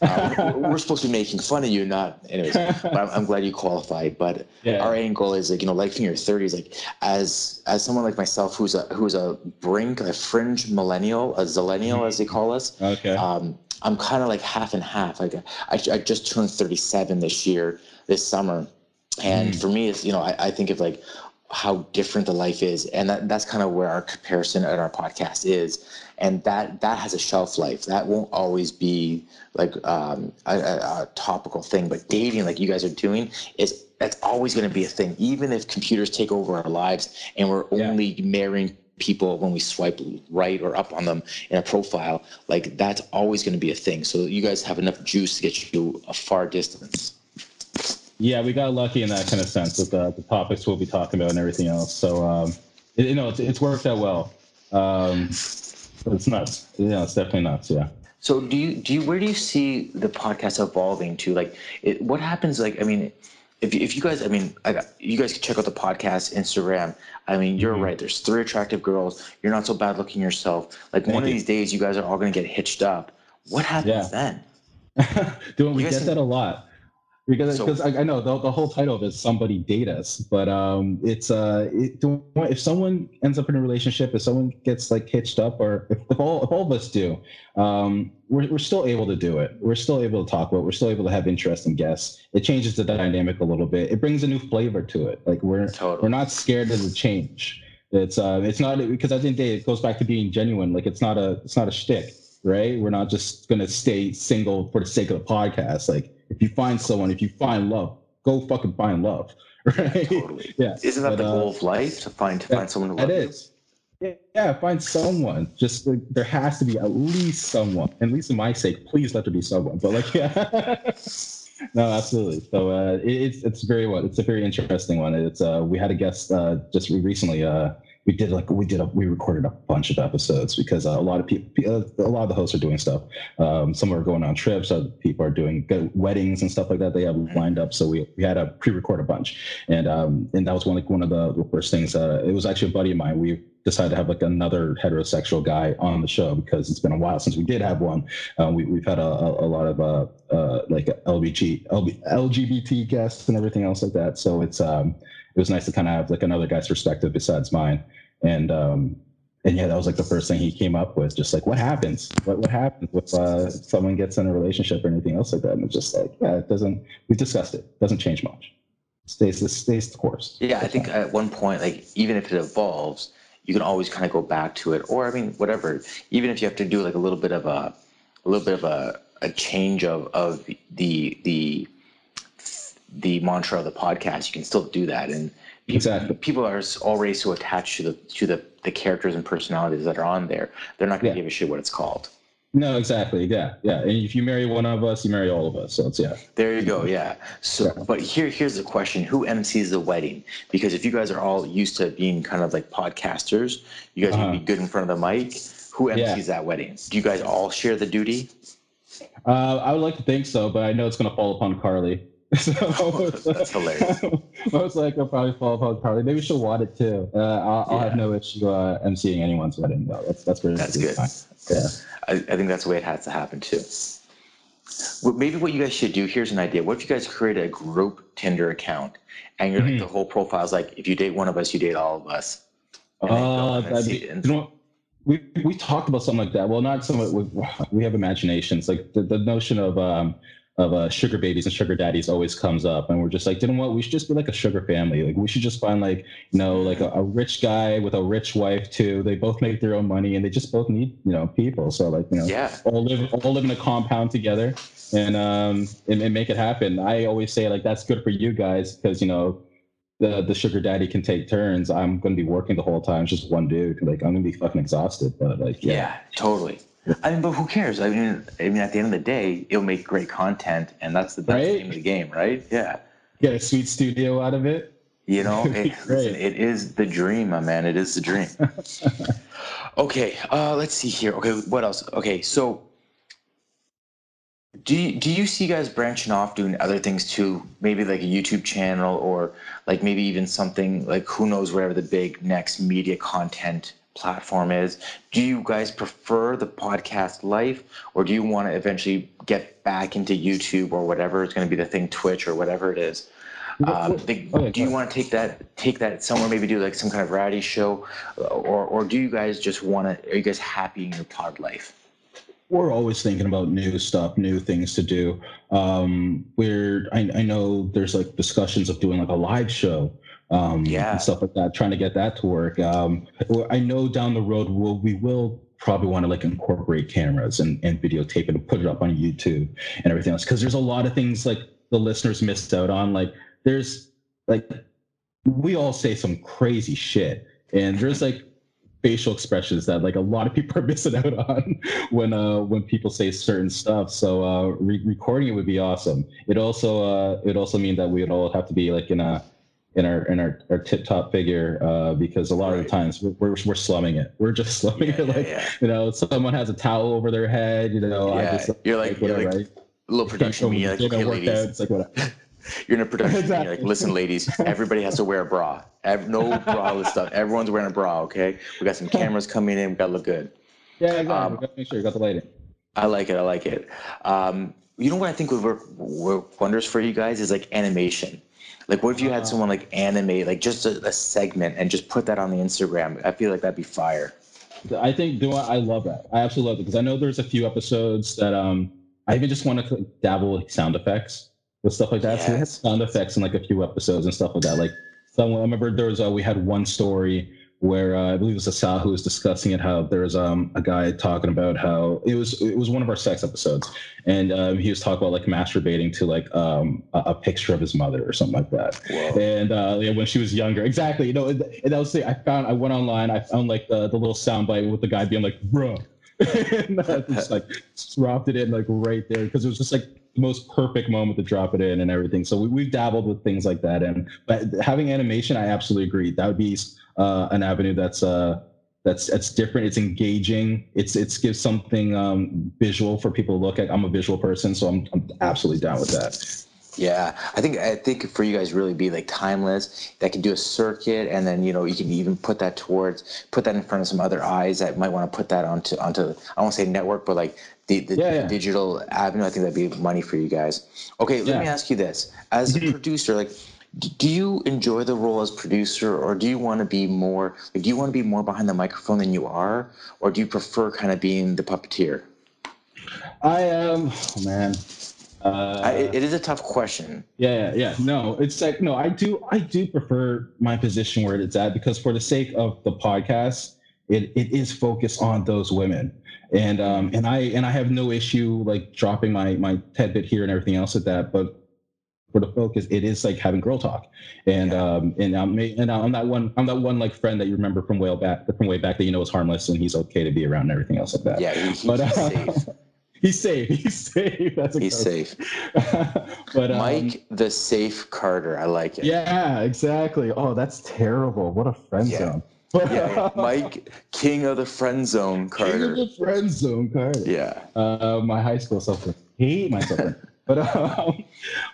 Uh, we're, supposed to be making fun of you, not anyways. But I'm, I'm glad you qualified. But Yeah. our angle is like you know, life in your 30s. Like as as someone like myself, who's a who's a brink, a fringe millennial, a zillennial as they call us. Okay. Um, I'm kind of like half and half. Like I, I just turned 37 this year, this summer, and Mm. for me, it's you know, I, I think of like how different the life is, and that, that's kind of where our comparison at our podcast is, and that that has a shelf life. That won't always be like um, a, a, topical thing, but dating, like you guys are doing, is that's always going to be a thing, even if computers take over our lives and we're Yeah. only marrying people when we swipe right or up on them in a profile like that's always going to be a thing so you guys have enough juice to get you a far distance Yeah, we got lucky in that kind of sense with the, the topics we'll be talking about and everything else. So, um, it, you know, it's, it's worked out well. Um, but it's nuts. Yeah, it's definitely nuts. Yeah. so do you do you where do you see the podcast evolving to like it, what happens like i mean if, you- if you guys i mean I, got- you guys can check out the podcast instagram i mean you're Mhm. right there's three attractive girls you're not so bad looking yourself like Thank one of these days you guys are all going to get hitched up what happens Yeah. then *laughs* Doing, we You get that a lot. Because So- because I, I know the, the whole title of it is somebody date us, but um, it's uh, it, if someone ends up in a relationship, if someone gets like hitched up, or if, if all if all of us do, um, we're we're still able to do it. We're still able to talk about. it. We're still able to have interesting guests. It changes the dynamic a little bit. It brings a new flavor to it. Like we're Totally. we're not scared of the change. It's uh, it's not because I think it goes back to being genuine. Like it's not a it's not a shtick, right? We're not just gonna stay single for the sake of the podcast. Like if you find someone, if you find love, go fucking find love, *laughs* right? totally yeah, isn't that But, the uh, goal of life to find to that- find someone to love you? is. Yeah, yeah, find someone. Just like, there has to be at least someone. At least in my sake, please let there be someone. But like, *laughs* yeah. no, absolutely. So uh, it, it's it's very what it's a very interesting one. It's uh, we had a guest uh, just recently. Uh, we did like we did a, we recorded a bunch of episodes because uh, a lot of people, a lot of the hosts are doing stuff. Um, some are going on trips. Other people are doing weddings and stuff like that. They have lined up. So we, we had to pre-record a bunch, and um, and that was one like one of the, the first things. Uh, it was actually a buddy of mine. We decided to have like another heterosexual guy on the show because it's been a while since we did have one. Um, we, we've had a, a, a lot of uh, uh, like LBG, LB, LGBT guests and everything else like that. So it's um, it was nice to kind of have like another guy's perspective besides mine. And um, and yeah, that was like the first thing he came up with. Just like what happens, what what happens if uh, someone gets in a relationship or anything else like that. And it's just like yeah, it doesn't. We've discussed it. Doesn't change much. Stays the stays the course. Yeah, I think at one point, like even if it evolves, you can always kind of go back to it, or I mean, whatever. Even if you have to do like a little bit of a, a little bit of a, a change of of the the the mantra of the podcast, you can still do that. And people, Exactly. people are already so attached to the to the the characters and personalities that are on there. They're not going to Yeah. give a shit what it's called. No, exactly. Yeah, yeah. And if you marry one of us, you marry all of us. So it's yeah. There you go. Yeah. So, Yeah. but here, here's the question: Who MCs the wedding? Because if you guys are all used to being kind of like podcasters, you guys Uh-huh. would be good in front of the mic. Who MCs Yeah. that wedding? Do you guys all share the duty? Uh, I would like to think so, but I know it's going to fall upon Carly. *laughs* so *laughs* That's hilarious. Most likely, it'll probably fall upon Carly. Maybe she'll want it too. Uh, I'll, I'll have no issue uh, emceeing anyone's wedding. though. that's that's very That's good. fine. Yeah. I, I think that's the way it has to happen too. Well, maybe what you guys should do. Here's an idea. What if you guys create a group Tinder account, and you're like Mhm. the whole profile is like, if you date one of us, you date all of us. Uh, and then that'd see- be, you know, what? we we talked about something like that. Well, not some. We, we have imaginations. Like the, the notion of um of uh, sugar babies and sugar daddies always comes up, and we're just like, you know what? We should just be like a sugar family. Like we should just find like you know like a, a rich guy with a rich wife too. They both make their own money, and they just both need you know people. So like you know yeah. all live all live in a compound together and um and, and make it happen. I always say like that's good for you guys because you know the the sugar daddy can take turns. I'm going to be working the whole time, it's just one dude. Like I'm going to be fucking exhausted, but like Yeah, yeah, totally. I mean, but who cares? I mean, I mean, at the end of the day, it'll make great content, and that's the the Right? name of the game, right? Yeah. get a sweet studio out of it. You know, *laughs* it, listen, it is the dream, my man. It is the dream. *laughs* okay, uh, let's see here. Okay, what else? Okay, so do you, do you see guys branching off doing other things too? Maybe like a YouTube channel or like maybe even something like who knows whatever the big next media content platform is. Do you guys prefer the podcast life or do you want to eventually get back into YouTube or whatever it's going to be the thing, Twitch or whatever it is? Um, the, okay, do you want to take that take that somewhere maybe do like some kind of variety show or or do you guys just want to are you guys happy in your pod life we're always thinking about new stuff, new things to do. Um, we're I, I know there's like discussions of doing like a live show, um, yeah, and stuff like that, trying to get that to work. Um, I know down the road we'll, we will probably want to like incorporate cameras and, and videotape it and put it up on YouTube and everything else because there's a lot of things like the listeners missed out on. Like there's like we all say some crazy shit, and there's like facial expressions that like a lot of people *laughs* are missing out on when uh when people say certain stuff so uh re- recording it would be awesome it also uh it also mean that we would all have to be like in a in our in our, our tip top figure uh, because a lot right. of the times we're, we're, we're slumming it. We're just *laughs* slumming yeah, it like yeah, yeah. you know someone has a towel over their head. You know, yeah. Just, you're like, like whatever, you're like right? a little production. Me, like, okay, ladies. It's like whatever. *laughs* *laughs* You're in a production. Exactly. You're like, listen, ladies, everybody has to wear a bra. No braless stuff. Everyone's wearing a bra. Okay, we got some cameras coming in. We got to look good. Yeah, exactly. Um, we got to make sure you got the lighting. I like it. I like it. Um, you know what I think would work, work wonders for you guys is like animation. Like, what if you had uh, someone like animate, like just a, a, segment, and just put that on the Instagram? I feel like that'd be fire. I think do I, I love that. I absolutely love it because I know there's a few episodes that um I even just want to dabble with sound effects with stuff like that. Yes. So sound effects in like a few episodes and stuff like that. Like someone, I remember there was a, we had one story where uh, I believe it was Asal who was discussing it. How there was um, a guy talking about how it was it was one of our sex episodes, and um, he was talking about like masturbating to like um, a, a, picture of his mother or something like that. Whoa. And uh, yeah, when she was younger, exactly. You know, and, I was saying I found I went online, I found like the the little soundbite with the guy being like, "Bro." *laughs* and I just like dropped it in like right there because it was just like most perfect moment to drop it in and everything. So we, we've dabbled with things like that. And but having animation, I absolutely agree. That would be uh, an avenue that's uh, that's that's different. It's engaging. It's it's gives something um, visual for people to look at. I'm a visual person, so I'm I'm absolutely down with that. Yeah, I think I think for you guys really be like timeless that can do a circuit, and then you know you can even put that towards put that in front of some other eyes that might want to put that onto onto I won't say network, but like the, the, yeah, yeah. digital avenue. I think that'd be money for you guys. Okay, let yeah. me ask you this: as a mm-hmm. producer, like, do you enjoy the role as producer, or do you want to be more? Like, do you want to be more behind the microphone than you are, or do you prefer kind of being the puppeteer? I am, oh man. Uh, I, it is a tough question. Yeah, yeah, yeah. No, it's like no. I do, I do prefer my position where it's at because for the sake of the podcast, it, it is focused on those women and um and i and i have no issue like dropping my my tidbit here and everything else at that but for the focus it is like having girl talk and yeah. um and i'm and i'm that one i'm that one like friend that you remember from way back from way back that you know is harmless and he's okay to be around and everything else like that yeah he, he's but, uh, safe *laughs* He's safe. *laughs* He's safe. That's a he's safe. *laughs* but um, Mike, the safe Carter. I like it. Yeah, exactly. Oh, that's terrible. What a friend yeah. zone yeah, *laughs* Mike, king of the friend zone, Carter. King of the friend zone, Carter. Yeah. Uh, my high school self hate myself. But *laughs* um,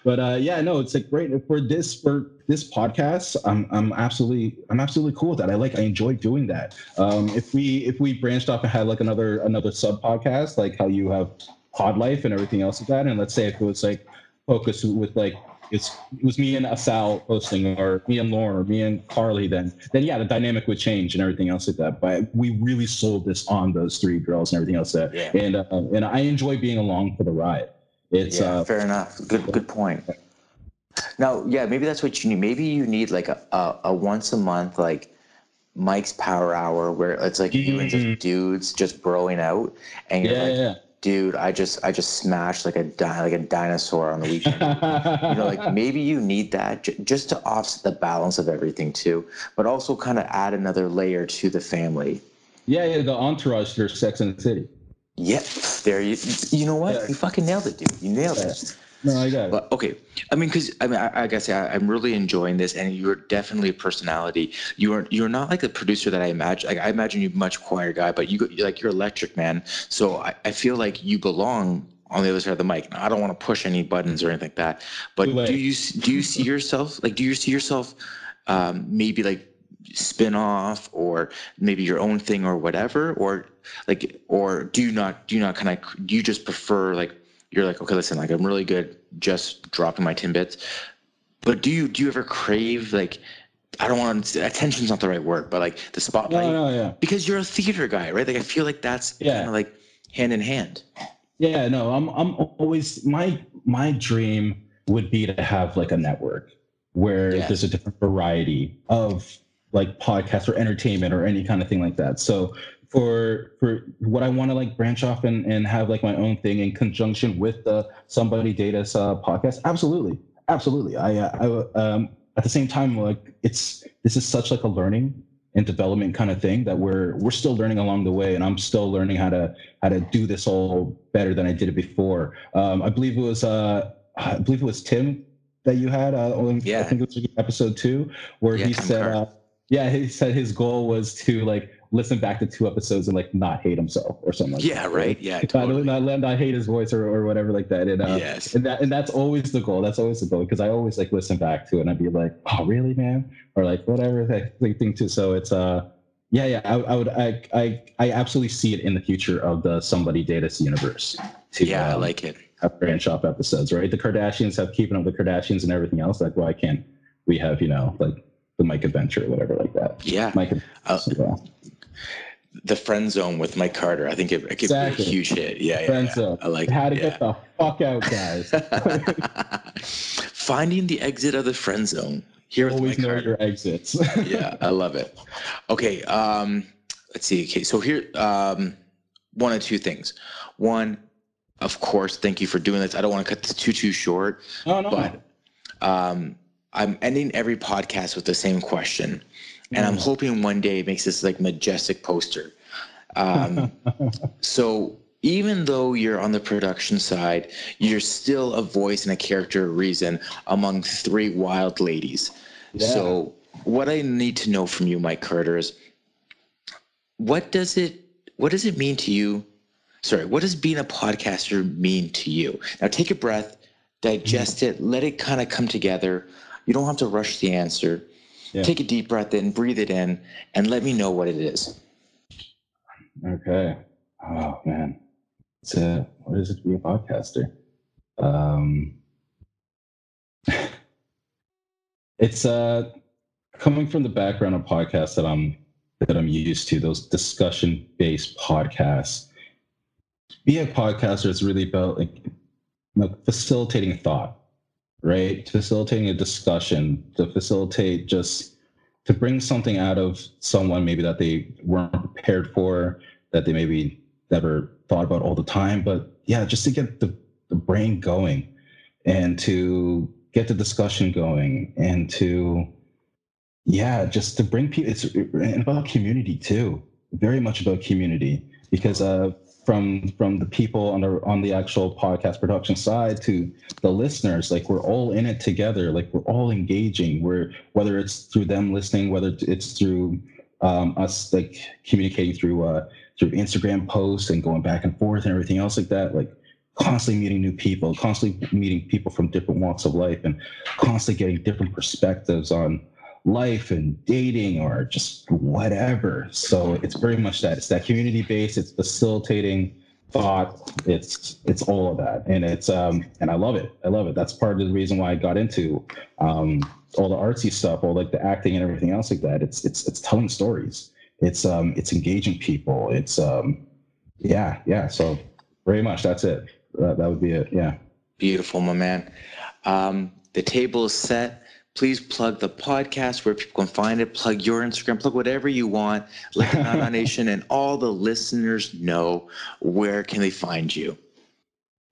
but uh, yeah, no, it's like great for this for this podcast. I'm I'm absolutely I'm absolutely cool with that. I like I enjoy doing that. Um, if we if we branched off and had like another another sub podcast, like how you have Pod Life and everything else like that, and let's say if it was like focused with like it's it was me and Asal posting, or me and Lauren, or me and Carly, then then yeah, the dynamic would change and everything else like that. But we really sold this on those three girls and everything else that, yeah. and uh, and I enjoy being along for the ride. It's yeah, uh, fair enough. Good good point. Now, yeah, maybe that's what you need. Maybe you need like a, a, a once a month like Mike's Power Hour where it's like mm-hmm. you and just mm-hmm. dudes just broing out, and you're yeah, like, yeah dude, I just I just smashed like a di- like a dinosaur on the weekend. you know, like maybe you need that j- just to offset the balance of everything too, but also kind of add another layer to the family. Yeah, yeah, the entourage to Sex and the City. Yep, there you. You know what? Yeah. You fucking nailed it, dude. You nailed yeah. it. No, I got it. But okay, I mean, because I mean, I, I guess I, I'm really enjoying this, and you're definitely a personality. You are you're not like a producer that I imagine. Like I imagine you much quieter guy, but you like you're electric, man. So I, I feel like you belong on the other side of the mic. Now, I don't want to push any buttons or anything like that. But do you do you see yourself like do you see yourself um, maybe like spin off or maybe your own thing or whatever or like or do you not do you not kind of do you just prefer like you're like okay listen like i'm really good just dropping my 10 bits but do you do you ever crave like I don't want attention's not the right word, but like the spotlight. No, no, yeah. Because you're a theater guy, right? Like I feel like that's yeah. kind of like hand in hand. Yeah, no, I'm I'm always my my dream would be to have like a network where yes. there's a different variety of like podcasts or entertainment or any kind of thing like that. So for for what I want to like branch off and, and have like my own thing in conjunction with the somebody Date Us uh, podcast, absolutely, absolutely. I, I um, at the same time like it's this is such like a learning and development kind of thing that we're we're still learning along the way and i'm still learning how to how to do this all better than i did it before um, i believe it was uh i believe it was tim that you had uh, yeah. i think it was episode two where yeah, he said uh, yeah he said his goal was to like listen back to two episodes and like not hate himself or something like yeah that. right? Yeah totally. not, not, not hate his voice or, or whatever like that. And uh, yes. and that and that's always the goal. That's always the goal because i always like listen back to it and i'd be like oh really man? Or like whatever that thing too so it's uh yeah yeah i, I would I, I i absolutely see it in the future of the somebody Date Us universe to, yeah um, i like it. have branch off episodes right? The kardashians have keeping up the kardashians and everything else like why can't we have you know like the Mike Adventure or whatever like that. Yeah. Mike uh, yeah the friend zone with Mike Carter. I think it, it could exactly. be a huge hit. Yeah, friend yeah, zone. I like. How to yeah. get the fuck out, guys. *laughs* Finding the exit of the friend zone. Here with Always Mike know Carter. your exits. *laughs* yeah, I love it. Okay, um, let's see. Okay, so here, um, one of two things. One, of course, thank you for doing this. I don't want to cut this too too short. Oh no. But um, I'm ending every podcast with the same question and I'm mm. hoping one day it makes this like majestic poster. Um, *laughs* so even though you're on the production side, you're still a voice and a character reason among three wild ladies. Yeah. So what I need to know from you, Mike Carter, is what does it what does it mean to you? Sorry, what does being a podcaster mean to you? Now take a breath, digest mm. it, let it kind of come together. You don't have to rush the answer. Yeah. Take a deep breath in, breathe it in, and let me know what it is. Okay. Oh man. It's a, what is it to be a podcaster? Um, *laughs* it's uh coming from the background of podcasts that I'm that I'm used to, those discussion based podcasts. Being a podcaster is really about like, like facilitating thought right? Facilitating a discussion, to facilitate just to bring something out of someone maybe that they weren't prepared for, that they maybe never thought about all the time. But yeah, just to get the, the brain going and to get the discussion going and to yeah, just to bring people it's about community too. Very much about community because uh from from the people on the on the actual podcast production side to the listeners like we're all in it together like we're all engaging. We're whether it's through them listening whether it's through um, us like communicating through uh through instagram posts and going back and forth and everything else like that like constantly meeting new people constantly meeting people from different walks of life and constantly getting different perspectives on life and dating or just whatever. So it's very much that. It's that community base. It's facilitating thought. It's it's all of that, and it's um and I love it. I love it. That's part of the reason why I got into um all the artsy stuff, all like the acting and everything else like that. It's it's it's telling stories. It's um it's engaging people. It's um yeah yeah. So very much that's it. That, that would be it. Yeah. Beautiful, my man. Um, the table is set please plug the podcast where people can find it. Plug your Instagram, plug whatever you want. Let the Nana *laughs* Nation and all the listeners know where can they find you.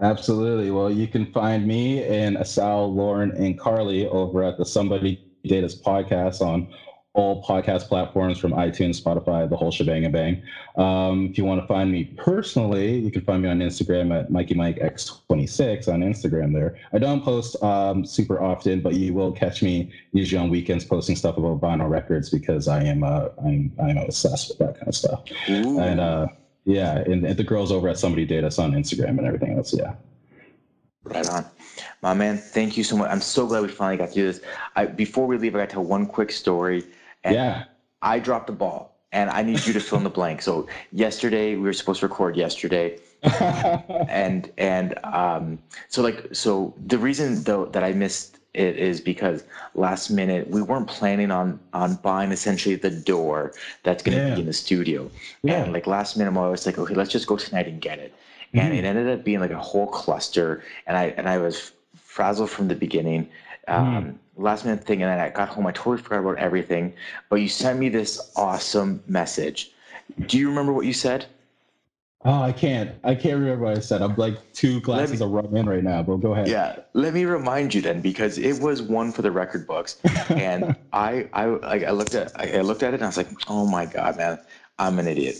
Absolutely. Well, you can find me and Asal, Lauren, and Carly over at the Somebody Date Us podcast on all podcast platforms from iTunes, Spotify, the whole shebang and bang. Um, if you want to find me personally, you can find me on Instagram at Mikey Mike X26 on Instagram there. I don't post um, super often, but you will catch me usually on weekends posting stuff about vinyl records because I am uh, I'm I'm obsessed with that kind of stuff. Ooh. And uh, yeah, and, and, the girls over at Somebody Date us on Instagram and everything else. Yeah. Right on. My man, thank you so much. I'm so glad we finally got to do this. I, before we leave, I got to tell one quick story. And yeah. I dropped the ball and I need you to fill in the blank. So yesterday we were supposed to record yesterday. *laughs* and and um so like so the reason though that I missed it is because last minute we weren't planning on on buying essentially the door that's going to yeah. be in the studio yeah. and like last minute i was like okay let's just go tonight and get it mm-hmm. and it ended up being like a whole cluster and i and i was frazzled from the beginning um, mm. last minute thing and then i got home i totally forgot about everything but you sent me this awesome message do you remember what you said Oh, I can't. I can't remember what I said. I'm like two glasses me, of rum in right now, but go ahead. Yeah, let me remind you then, because it was one for the record books, and *laughs* I, I, I looked at, I looked at it, and I was like, oh my god, man, I'm an idiot.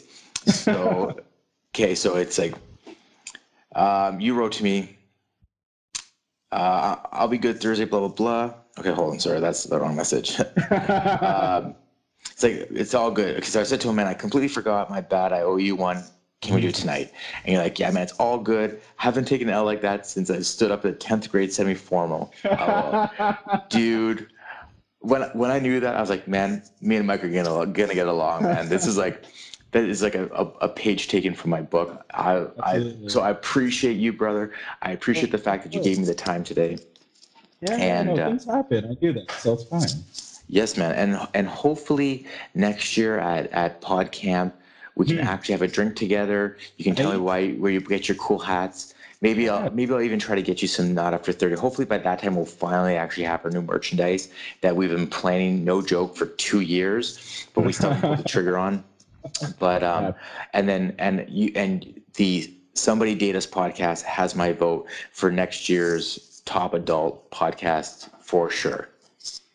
So, *laughs* okay, so it's like, um, you wrote to me, uh, I'll be good Thursday, blah blah blah. Okay, hold on, sorry, that's the wrong message. *laughs* um, it's like it's all good because I said to him, man, I completely forgot. My bad. I owe you one can we do it tonight? And you're like, yeah, man, it's all good. Haven't taken an L like that since I stood up at 10th grade semi-formal. Uh, *laughs* dude, when when I knew that, I was like, man, me and Mike are gonna gonna get along, man. This is like that is like a, a, a page taken from my book. I, I so I appreciate you, brother. I appreciate the fact that you gave me the time today. Yeah, and no, uh, things happen. I do that, so it's fine. Yes, man, and and hopefully next year at at PodCamp we can mm. actually have a drink together. You can tell me why where you get your cool hats. Maybe I'll maybe I'll even try to get you some not after thirty. Hopefully by that time we'll finally actually have our new merchandise that we've been planning, no joke, for two years, but we still pulled the *laughs* trigger on. But um, and then and you and the somebody date us podcast has my vote for next year's top adult podcast for sure.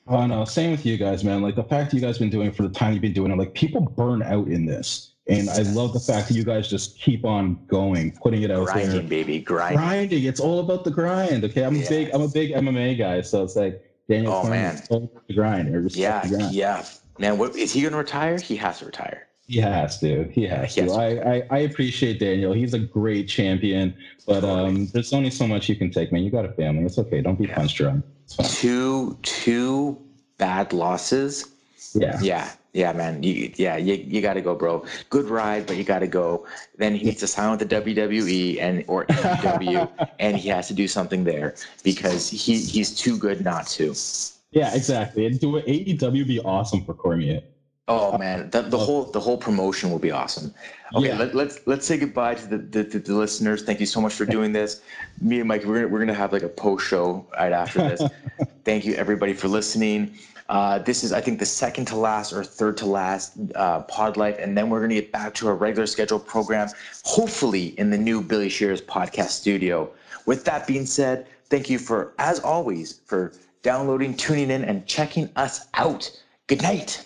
Oh no, same with you guys, man. Like the fact you guys been doing for the time you've been doing it, like people burn out in this. And I love the fact that you guys just keep on going, putting it out grinding, there. baby, grinding. Grinding. It's all about the grind. Okay, I'm yeah. a big, I'm a big MMA guy, so it's like Daniel. Oh man, the grind. yeah, grind. yeah. Man, what is he going to retire? He has to retire. He has to. He has, he to. I, I, I appreciate Daniel. He's a great champion, but um, there's only so much you can take, man. You got a family. It's okay. Don't be yeah. Two two bad losses. Yeah. Yeah. Yeah, man. You, yeah, you, you got to go, bro. Good ride, but you got to go. Then he needs to sign with the WWE and or AEW, *laughs* and he has to do something there because he he's too good not to. Yeah, exactly. And do AEW be awesome for Cormier. Oh man, the, the whole the whole promotion will be awesome. Okay, yeah. let, us let's, let's say goodbye to the, the, the, listeners. Thank you so much for doing this. Me and Mike, we're gonna, we're gonna have like a post show right after this. *laughs* Thank you everybody for listening. Uh, this is, I think, the second to last or third to last uh, Pod Life, and then we're going to get back to our regular scheduled program, hopefully in the new Billy Shears podcast studio. With that being said, thank you for, as always, for downloading, tuning in, and checking us out. Good night.